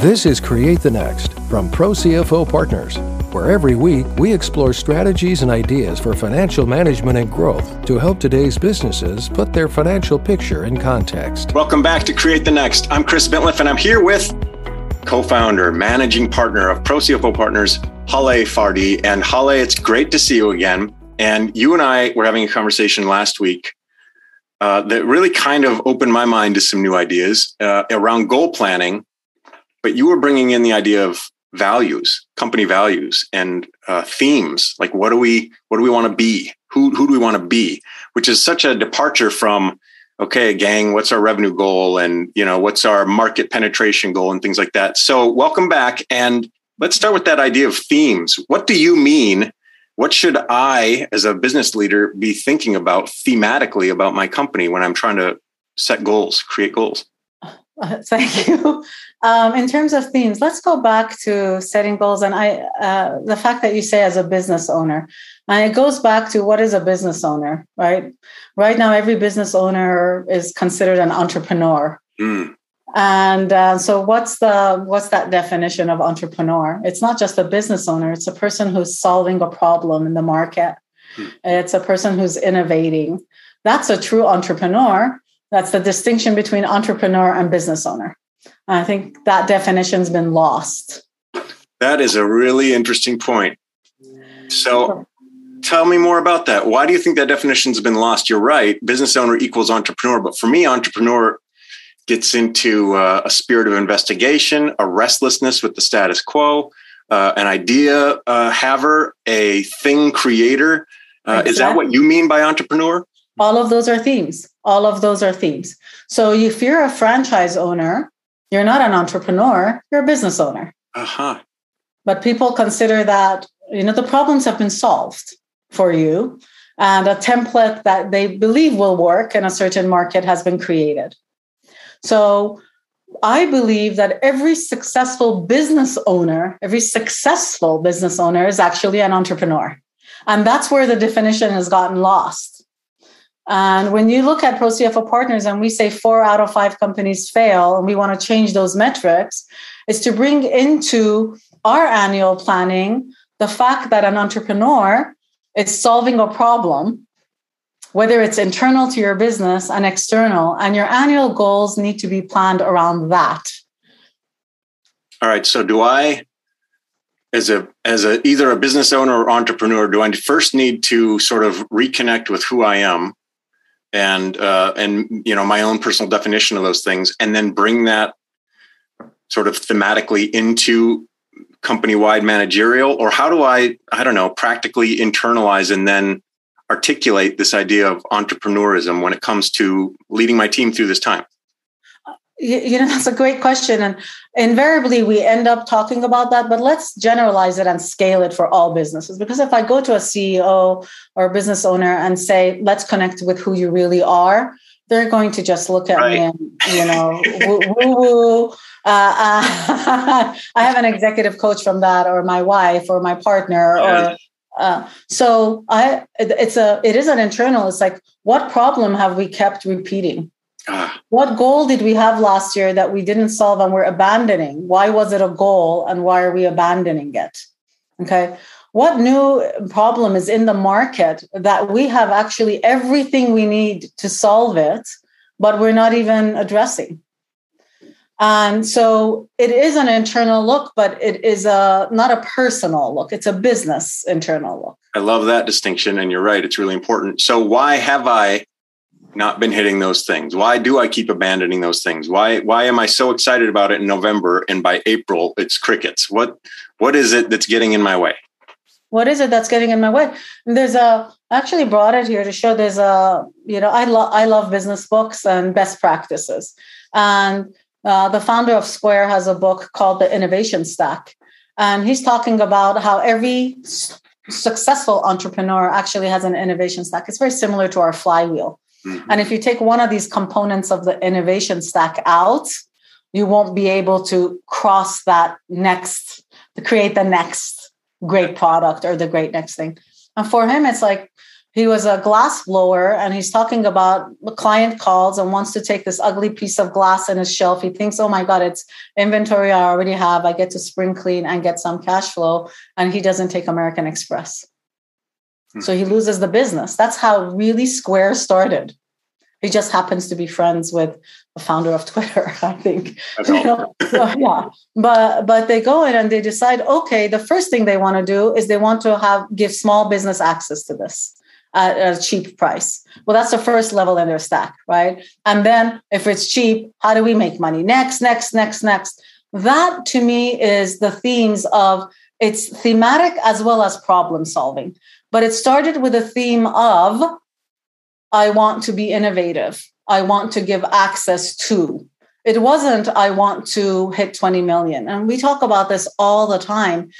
This is Create the Next from Pro CFO Partners, where every week we explore strategies and ideas for financial management and growth to help today's businesses put their financial picture in context. Welcome back to Create the Next. I'm Chris Bentliff, and I'm here with co founder, managing partner of Pro CFO Partners, Hale Fardi. And Hale, it's great to see you again. And you and I were having a conversation last week uh, that really kind of opened my mind to some new ideas uh, around goal planning but you were bringing in the idea of values, company values, and uh, themes. Like, what do we what do we want to be? Who who do we want to be? Which is such a departure from okay, gang, what's our revenue goal, and you know what's our market penetration goal, and things like that. So, welcome back, and let's start with that idea of themes. What do you mean? What should I, as a business leader, be thinking about thematically about my company when I'm trying to set goals, create goals? thank you. Um, in terms of themes, let's go back to setting goals. And I, uh, the fact that you say as a business owner, and it goes back to what is a business owner, right? Right now, every business owner is considered an entrepreneur. Mm. And uh, so, what's the what's that definition of entrepreneur? It's not just a business owner; it's a person who's solving a problem in the market. Mm. It's a person who's innovating. That's a true entrepreneur that's the distinction between entrepreneur and business owner. I think that definition's been lost. That is a really interesting point. So tell me more about that. Why do you think that definition's been lost? You're right. Business owner equals entrepreneur. But for me, entrepreneur gets into uh, a spirit of investigation, a restlessness with the status quo, uh, an idea uh, haver, a thing creator. Exactly. Uh, is that what you mean by entrepreneur? All of those are themes. All of those are themes. So if you're a franchise owner, you're not an entrepreneur, you're a business owner. Uh-huh. But people consider that, you know, the problems have been solved for you and a template that they believe will work in a certain market has been created. So I believe that every successful business owner, every successful business owner is actually an entrepreneur. And that's where the definition has gotten lost and when you look at Pro CFO partners and we say four out of five companies fail and we want to change those metrics, is to bring into our annual planning the fact that an entrepreneur is solving a problem, whether it's internal to your business and external, and your annual goals need to be planned around that. All right. So do I as a as a either a business owner or entrepreneur do i first need to sort of reconnect with who i am and uh, and you know my own personal definition of those things, and then bring that sort of thematically into company-wide managerial, or how do I I don't know practically internalize and then articulate this idea of entrepreneurism when it comes to leading my team through this time? You know that's a great question and invariably we end up talking about that but let's generalize it and scale it for all businesses because if i go to a ceo or a business owner and say let's connect with who you really are they're going to just look at right. me and you know woo woo uh, uh, i have an executive coach from that or my wife or my partner yeah. or uh, so i it's a it is an internal it's like what problem have we kept repeating Ah. What goal did we have last year that we didn't solve and we're abandoning? Why was it a goal and why are we abandoning it? Okay. What new problem is in the market that we have actually everything we need to solve it, but we're not even addressing? And so it is an internal look, but it is a not a personal look. It's a business internal look. I love that distinction. And you're right, it's really important. So why have I not been hitting those things? Why do I keep abandoning those things? Why why am I so excited about it in November and by April it's crickets? What what is it that's getting in my way? What is it that's getting in my way? There's a I actually brought it here to show there's a you know I love I love business books and best practices. And uh, the founder of Square has a book called The Innovation Stack. And he's talking about how every successful entrepreneur actually has an innovation stack. It's very similar to our flywheel. Mm-hmm. And if you take one of these components of the innovation stack out, you won't be able to cross that next, to create the next great product or the great next thing. And for him, it's like he was a glass blower and he's talking about the client calls and wants to take this ugly piece of glass in his shelf he thinks oh my god it's inventory i already have i get to spring clean and get some cash flow and he doesn't take american express so he loses the business that's how really square started he just happens to be friends with the founder of Twitter, I think. You know? so, yeah, but but they go in and they decide, okay, the first thing they want to do is they want to have give small business access to this at a cheap price. Well, that's the first level in their stack, right? And then if it's cheap, how do we make money? Next, next, next, next. That to me is the themes of it's thematic as well as problem solving. But it started with a theme of I want to be innovative. I want to give access to. It wasn't, I want to hit 20 million. And we talk about this all the time.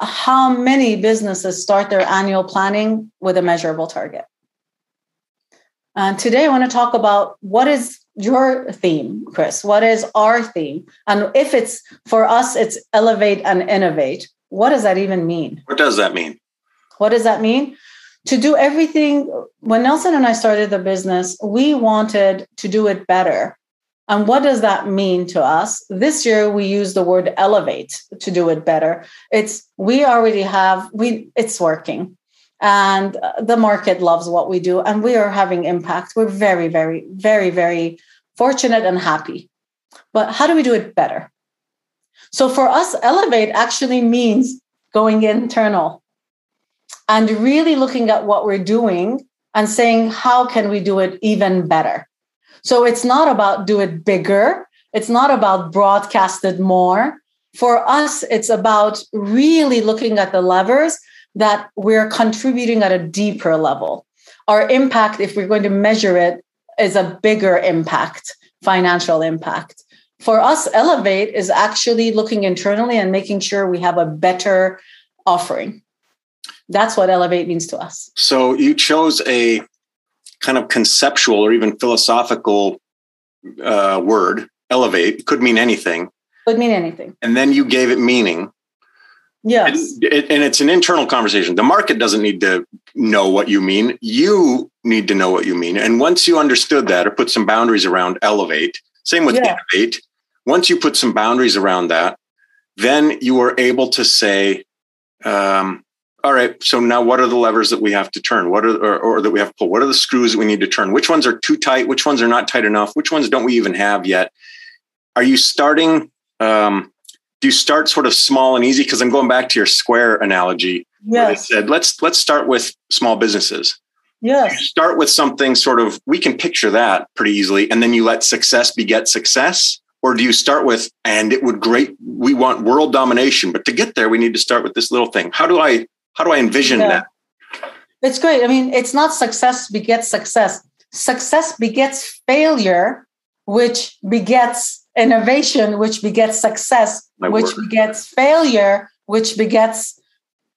How many businesses start their annual planning with a measurable target? And today I want to talk about what is your theme, Chris? What is our theme? And if it's for us, it's elevate and innovate. What does that even mean? What does that mean? What does that mean? to do everything when nelson and i started the business we wanted to do it better. And what does that mean to us? This year we use the word elevate to do it better. It's we already have we it's working. And the market loves what we do and we are having impact. We're very very very very fortunate and happy. But how do we do it better? So for us elevate actually means going internal and really looking at what we're doing and saying, how can we do it even better? So it's not about do it bigger. It's not about broadcast it more. For us, it's about really looking at the levers that we're contributing at a deeper level. Our impact, if we're going to measure it, is a bigger impact, financial impact. For us, Elevate is actually looking internally and making sure we have a better offering that's what elevate means to us. So you chose a kind of conceptual or even philosophical uh, word, elevate, could mean anything. Could mean anything. And then you gave it meaning. Yes. And, and it's an internal conversation. The market doesn't need to know what you mean. You need to know what you mean. And once you understood that or put some boundaries around elevate, same with yeah. innovate, once you put some boundaries around that, then you are able to say, um, all right, so now what are the levers that we have to turn? What are or, or, that we have to pull? What are the screws that we need to turn? Which ones are too tight? Which ones are not tight enough? Which ones don't we even have yet? Are you starting? Um, do you start sort of small and easy? Because I'm going back to your square analogy. Yes. said let's let's start with small businesses. Yes. start with something sort of we can picture that pretty easily, and then you let success beget success. Or do you start with, and it would great, we want world domination, but to get there, we need to start with this little thing. How do I how do I envision yeah. that? It's great. I mean, it's not success begets success. Success begets failure, which begets innovation, which begets success, My which work. begets failure, which begets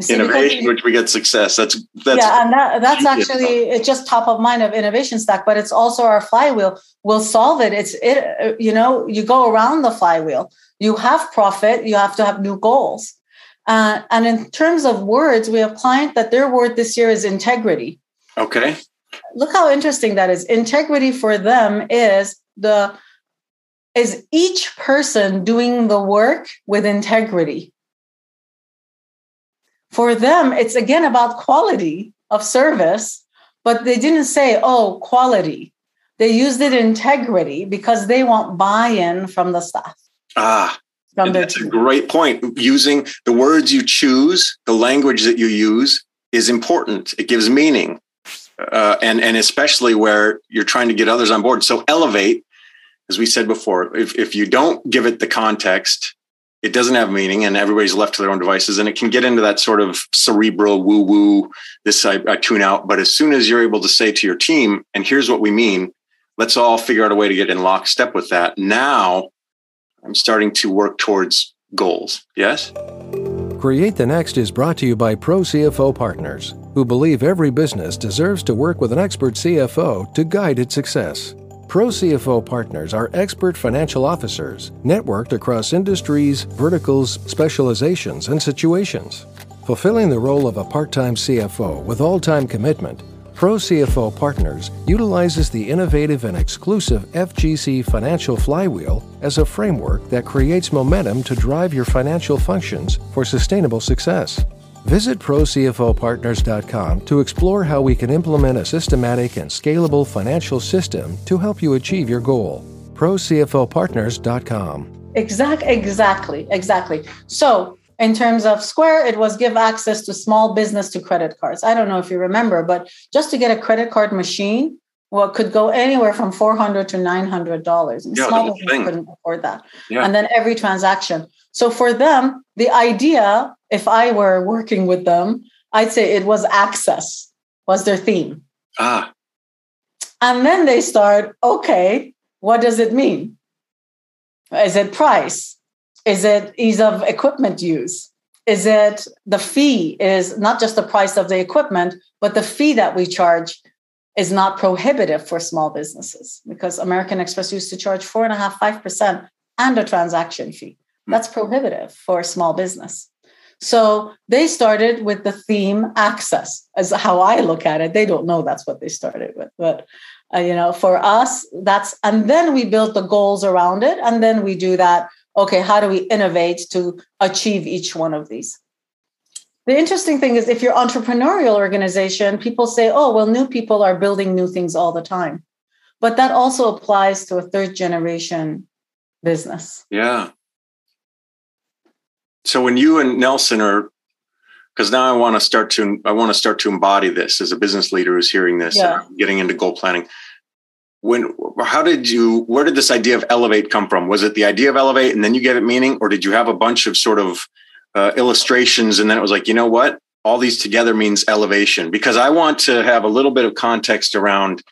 see, innovation, which begets success. That's that's yeah, and that, that's actually it's just top of mind of innovation stack, but it's also our flywheel. We'll solve it. It's it. Uh, you know, you go around the flywheel. You have profit. You have to have new goals. Uh, and in terms of words, we have client that their word this year is integrity. Okay. Look how interesting that is. Integrity for them is the is each person doing the work with integrity. For them, it's again about quality of service, but they didn't say, oh, quality. They used it integrity because they want buy-in from the staff. Ah, that's a great point. Using the words you choose, the language that you use is important. It gives meaning. Uh, and, and especially where you're trying to get others on board. So elevate, as we said before, if, if you don't give it the context, it doesn't have meaning and everybody's left to their own devices and it can get into that sort of cerebral woo woo this I, I, tune out but as soon as you're able to say to your team and here's what we mean let's all figure out a way to get in lockstep with that now I'm starting to work towards goals. Yes? Create the Next is brought to you by Pro CFO Partners, who believe every business deserves to work with an expert CFO to guide its success. Pro CFO Partners are expert financial officers networked across industries, verticals, specializations, and situations. Fulfilling the role of a part time CFO with all time commitment Pro CFO Partners utilizes the innovative and exclusive FGC Financial Flywheel as a framework that creates momentum to drive your financial functions for sustainable success. Visit ProCFOPartners.com to explore how we can implement a systematic and scalable financial system to help you achieve your goal. ProCFOPartners.com. Exact, exactly, exactly. So in terms of Square, it was give access to small business to credit cards. I don't know if you remember, but just to get a credit card machine, well, could go anywhere from four hundred to nine hundred dollars. Yeah, small business couldn't afford that. Yeah. And then every transaction. So for them, the idea, if I were working with them, I'd say it was access was their theme. Ah. And then they start, okay, what does it mean? Is it price? Is it ease of equipment use? Is it the fee is not just the price of the equipment, but the fee that we charge is not prohibitive for small businesses because American Express used to charge four and a half, five percent and a transaction fee. That's prohibitive for a small business. So they started with the theme access, as how I look at it. They don't know that's what they started with, but uh, you know, for us, that's and then we built the goals around it, and then we do that okay, how do we innovate to achieve each one of these? The interesting thing is if you're entrepreneurial organization, people say, oh, well, new people are building new things all the time. But that also applies to a third generation business. Yeah. So when you and Nelson are because now I want to start to I want to start to embody this as a business leader who's hearing this yeah. getting into goal planning when how did you where did this idea of elevate come from? Was it the idea of elevate and then you gave it meaning or did you have a bunch of sort of uh, illustrations and then it was like you know what? All these together means elevation. Because i want to have a little bit of context around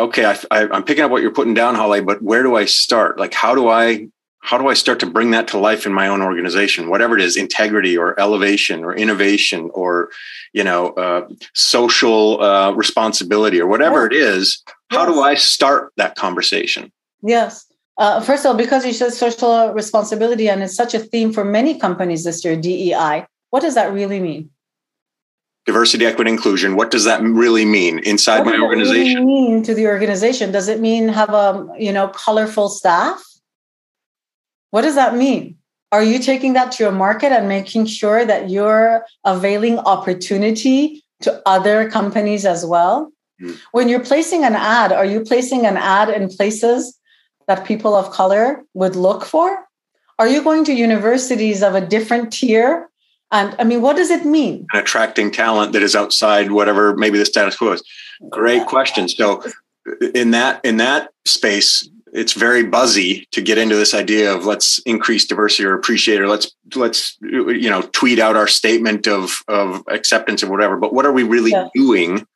okay I, i'm picking up what you're putting down holly but where do i start? Like how do i how do I start to bring that to life in my own organization, whatever it is, integrity or elevation or innovation or, you know, uh, social uh, responsibility or whatever it is? How yes. do I start that conversation? Yes. Uh, first of all, because you said social responsibility and it's such a theme for many companies this year, DEI, what does that really mean? Diversity, equity, inclusion. What does that really mean inside what my organization? Really mean to the organization? Does it mean have a you know colorful staff? What does that mean? Are you taking that to your market and making sure that you're availing opportunity to other companies as well? Mm. When you're placing an ad, are you placing an ad in places that people of color would look for? Are you going to universities of a different tier? And I mean, what does it mean? And attracting talent that is outside whatever maybe the status quo is. Great question. So in that in that space, it's very buzzy to get into this idea of let's increase diversity or appreciate or let's let's you know tweet out our statement of of acceptance or whatever. But what are we really yeah. doing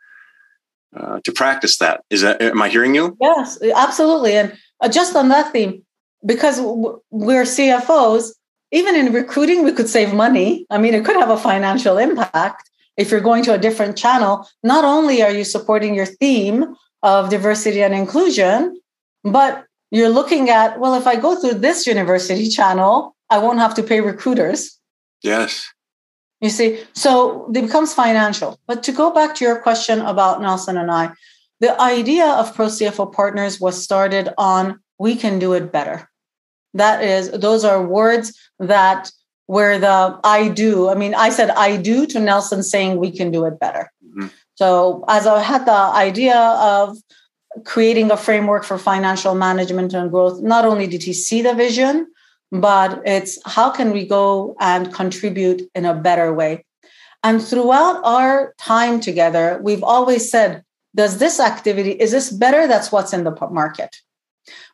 uh, to practice that? Is that am i hearing you? Yes absolutely. And uh, just on that theme because we're cfos even in recruiting we could save money. I mean it could have a financial impact if you're going to a different channel. Not only are you supporting your theme of diversity and inclusion but you're looking at, well, if I go through this university channel, I won't have to pay recruiters. Yes. You see, so it becomes financial. But to go back to your question about Nelson and I, the idea of Pro CFO Partners was started on we can do it better. That is, those are words that where the I do, I mean, I said I do to Nelson saying we can do it better. Mm-hmm. So as I had the idea of creating a framework for financial management and growth, not only did he see the vision, but it's how can we go and contribute in a better way? And throughout our time together, we've always said, does this activity, is this better? That's what's in the market.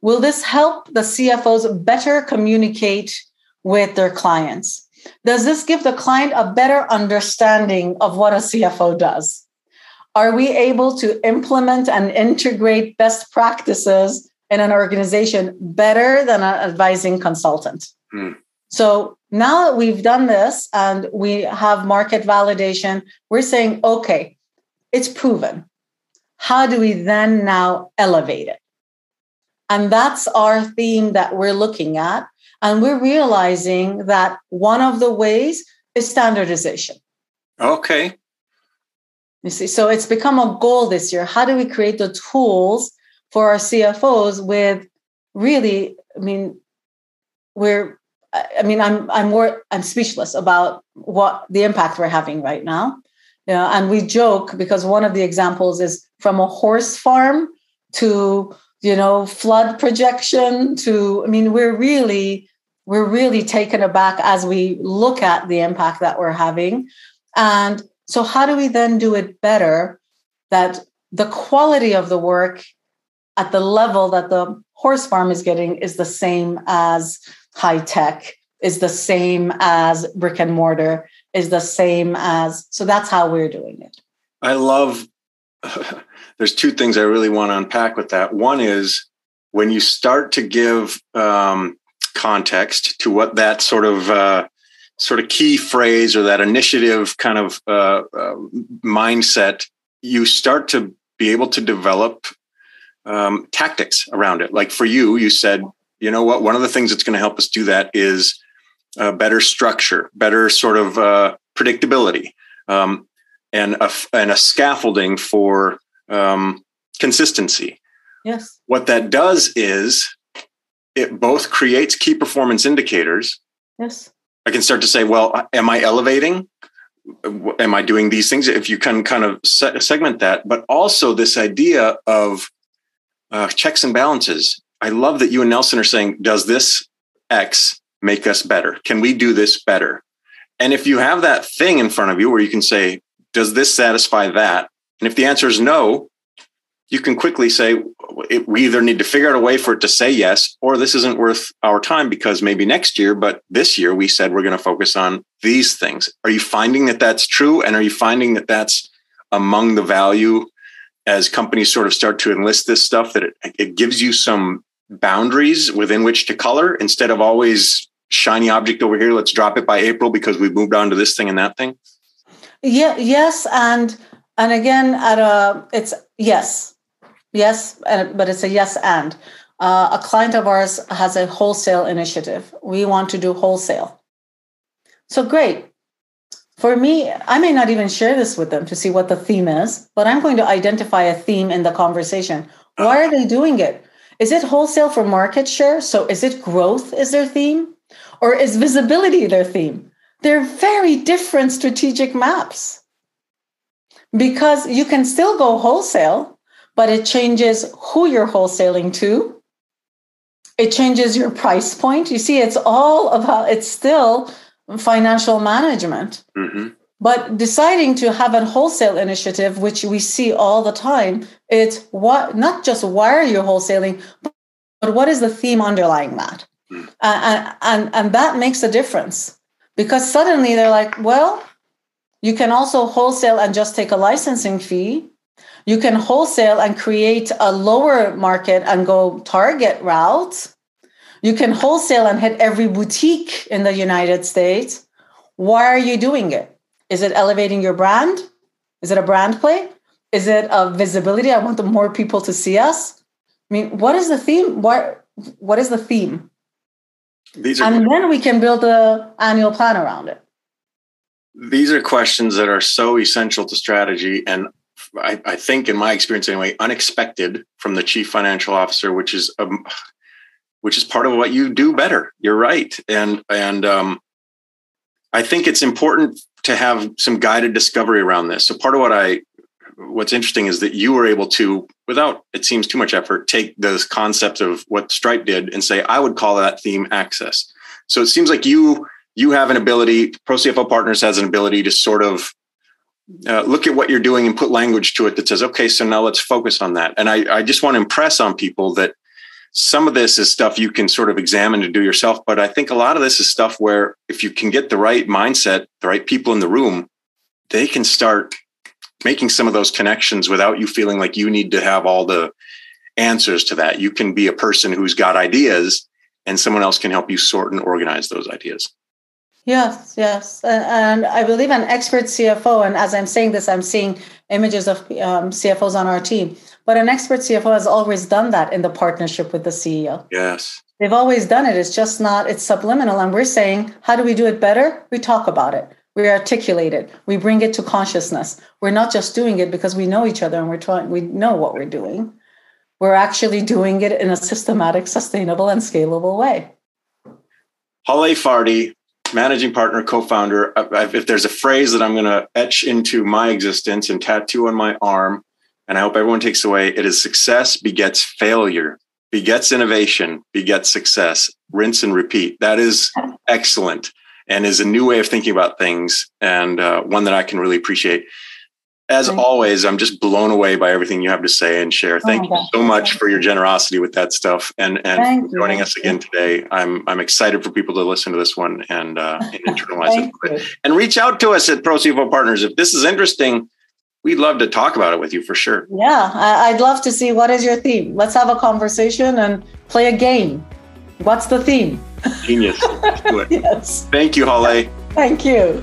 Will this help the CFOs better communicate with their clients? Does this give the client a better understanding of what a CFO does? Are we able to implement and integrate best practices in an organization better than an advising consultant? Mm. So now that we've done this and we have market validation, we're saying, okay, it's proven. How do we then now elevate it? And that's our theme that we're looking at. And we're realizing that one of the ways is standardization. Okay. You see, so it's become a goal this year. How do we create the tools for our CFOs with really, I mean, we're I mean, I'm I'm more I'm speechless about what the impact we're having right now. Yeah, and we joke because one of the examples is from a horse farm to you know flood projection to I mean, we're really we're really taken aback as we look at the impact that we're having. And so how do we then do it better that the quality of the work at the level that the horse farm is getting is the same as high tech is the same as brick and mortar is the same as so that's how we're doing it. I love there's two things i really want to unpack with that. One is when you start to give um, context to what that sort of uh, sort of key phrase or that initiative kind of uh, uh, mindset you start to be able to develop um, tactics around it like for you you said you know what? One of the things that's going to help us do that is uh, better structure, better sort of uh, predictability, um, and a and a scaffolding for um, consistency. Yes. What that does is it both creates key performance indicators. Yes. I can start to say, well, am I elevating? Am I doing these things? If you can kind of segment that, but also this idea of uh, checks and balances I love that you and Nelson are saying, does this X make us better? Can we do this better? And if you have that thing in front of you where you can say, does this satisfy that? And if the answer is no, you can quickly say, we either need to figure out a way for it to say yes, or this isn't worth our time because maybe next year, but this year we said we're going to focus on these things. Are you finding that that's true? And are you finding that that's among the value as companies sort of start to enlist this stuff that it, it gives you some boundaries within which to color instead of always shiny object over here let's drop it by april because we've moved on to this thing and that thing yeah yes and and again at a it's yes yes but it's a yes and uh, a client of ours has a wholesale initiative we want to do wholesale so great for me i may not even share this with them to see what the theme is but i'm going to identify a theme in the conversation why are they doing it is it wholesale for market share? So is it growth is their theme? Or is visibility their theme? They're very different strategic maps. Because you can still go wholesale, but it changes who you're wholesaling to. It changes your price point. You see, it's all about, it's still financial management. Mm-hmm. But deciding to have a wholesale initiative, which we see all the time, it's what not just why are you wholesaling, but what is the theme underlying that? Mm. Uh, and, and that makes a difference because suddenly they're like, well, you can also wholesale and just take a licensing fee. You can wholesale and create a lower market and go target route. You can wholesale and hit every boutique in the United States. Why are you doing it? Is it elevating your brand? Is it a brand play? Is it a visibility? I want the more people to see us. I mean, what is the theme? What what is the theme? These are, and then we can build a annual plan around it. These are questions that are so essential to strategy, and I, I think, in my experience anyway, unexpected from the chief financial officer, which is um, which is part of what you do better. You're right, and and um, I think it's important to have some guided discovery around this. So part of what I what's interesting is that you were able to, without it seems too much effort, take this concept of what Stripe did and say, I would call that theme access. So it seems like you you have an ability, Pro CFO Partners has an ability to sort of uh, look at what you're doing and put language to it that says, okay, so now let's focus on that. And I, I just want to impress on people that some of this is stuff you can sort of examine and do yourself. But I think a lot of this is stuff where if you can get the right mindset, the right people in the room, they can start making some of those connections without you feeling like you need to have all the answers to that. You can be a person who's got ideas and someone else can help you sort and organize those ideas. Yes, yes. And I believe an expert CFO, and as I'm saying this, I'm seeing images of um, CFOs on our team. But an expert CFO has always done that in the partnership with the CEO. Yes. They've always done it. It's just not, it's subliminal. And we're saying, how do we do it better? We talk about it. we articulate it we bring it to consciousness we're not just doing it because we know each other and we're trying we know what we're doing we're actually doing it in a systematic sustainable and scalable way Fardi, managing partner, co-founder. If there's a phrase that I'm going to etch into my existence and tattoo on my arm, and I hope everyone takes away, it is success begets failure, begets innovation, begets success. Rinse and repeat. That is excellent and is a new way of thinking about things and uh, one that I can really appreciate. As Thank always, I'm just blown away by everything you have to say and share. Thank oh you so much for your generosity with that stuff and and joining us again today. I'm I'm excited for people to listen to this one and, uh, and internalize it. And reach out to us at Pro CFO Partners if this is interesting. We'd love to talk about it with you for sure. Yeah, I'd love to see what is your theme. Let's have a conversation and play a game. What's the theme? Genius. Let's do it. yes. Thank you, Hale. Thank you.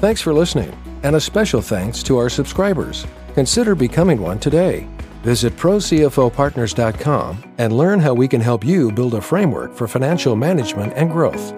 Thanks for listening, and a special thanks to our subscribers. Consider becoming one today. Visit ProCFOPartners.com and learn how we can help you build a framework for financial management and growth.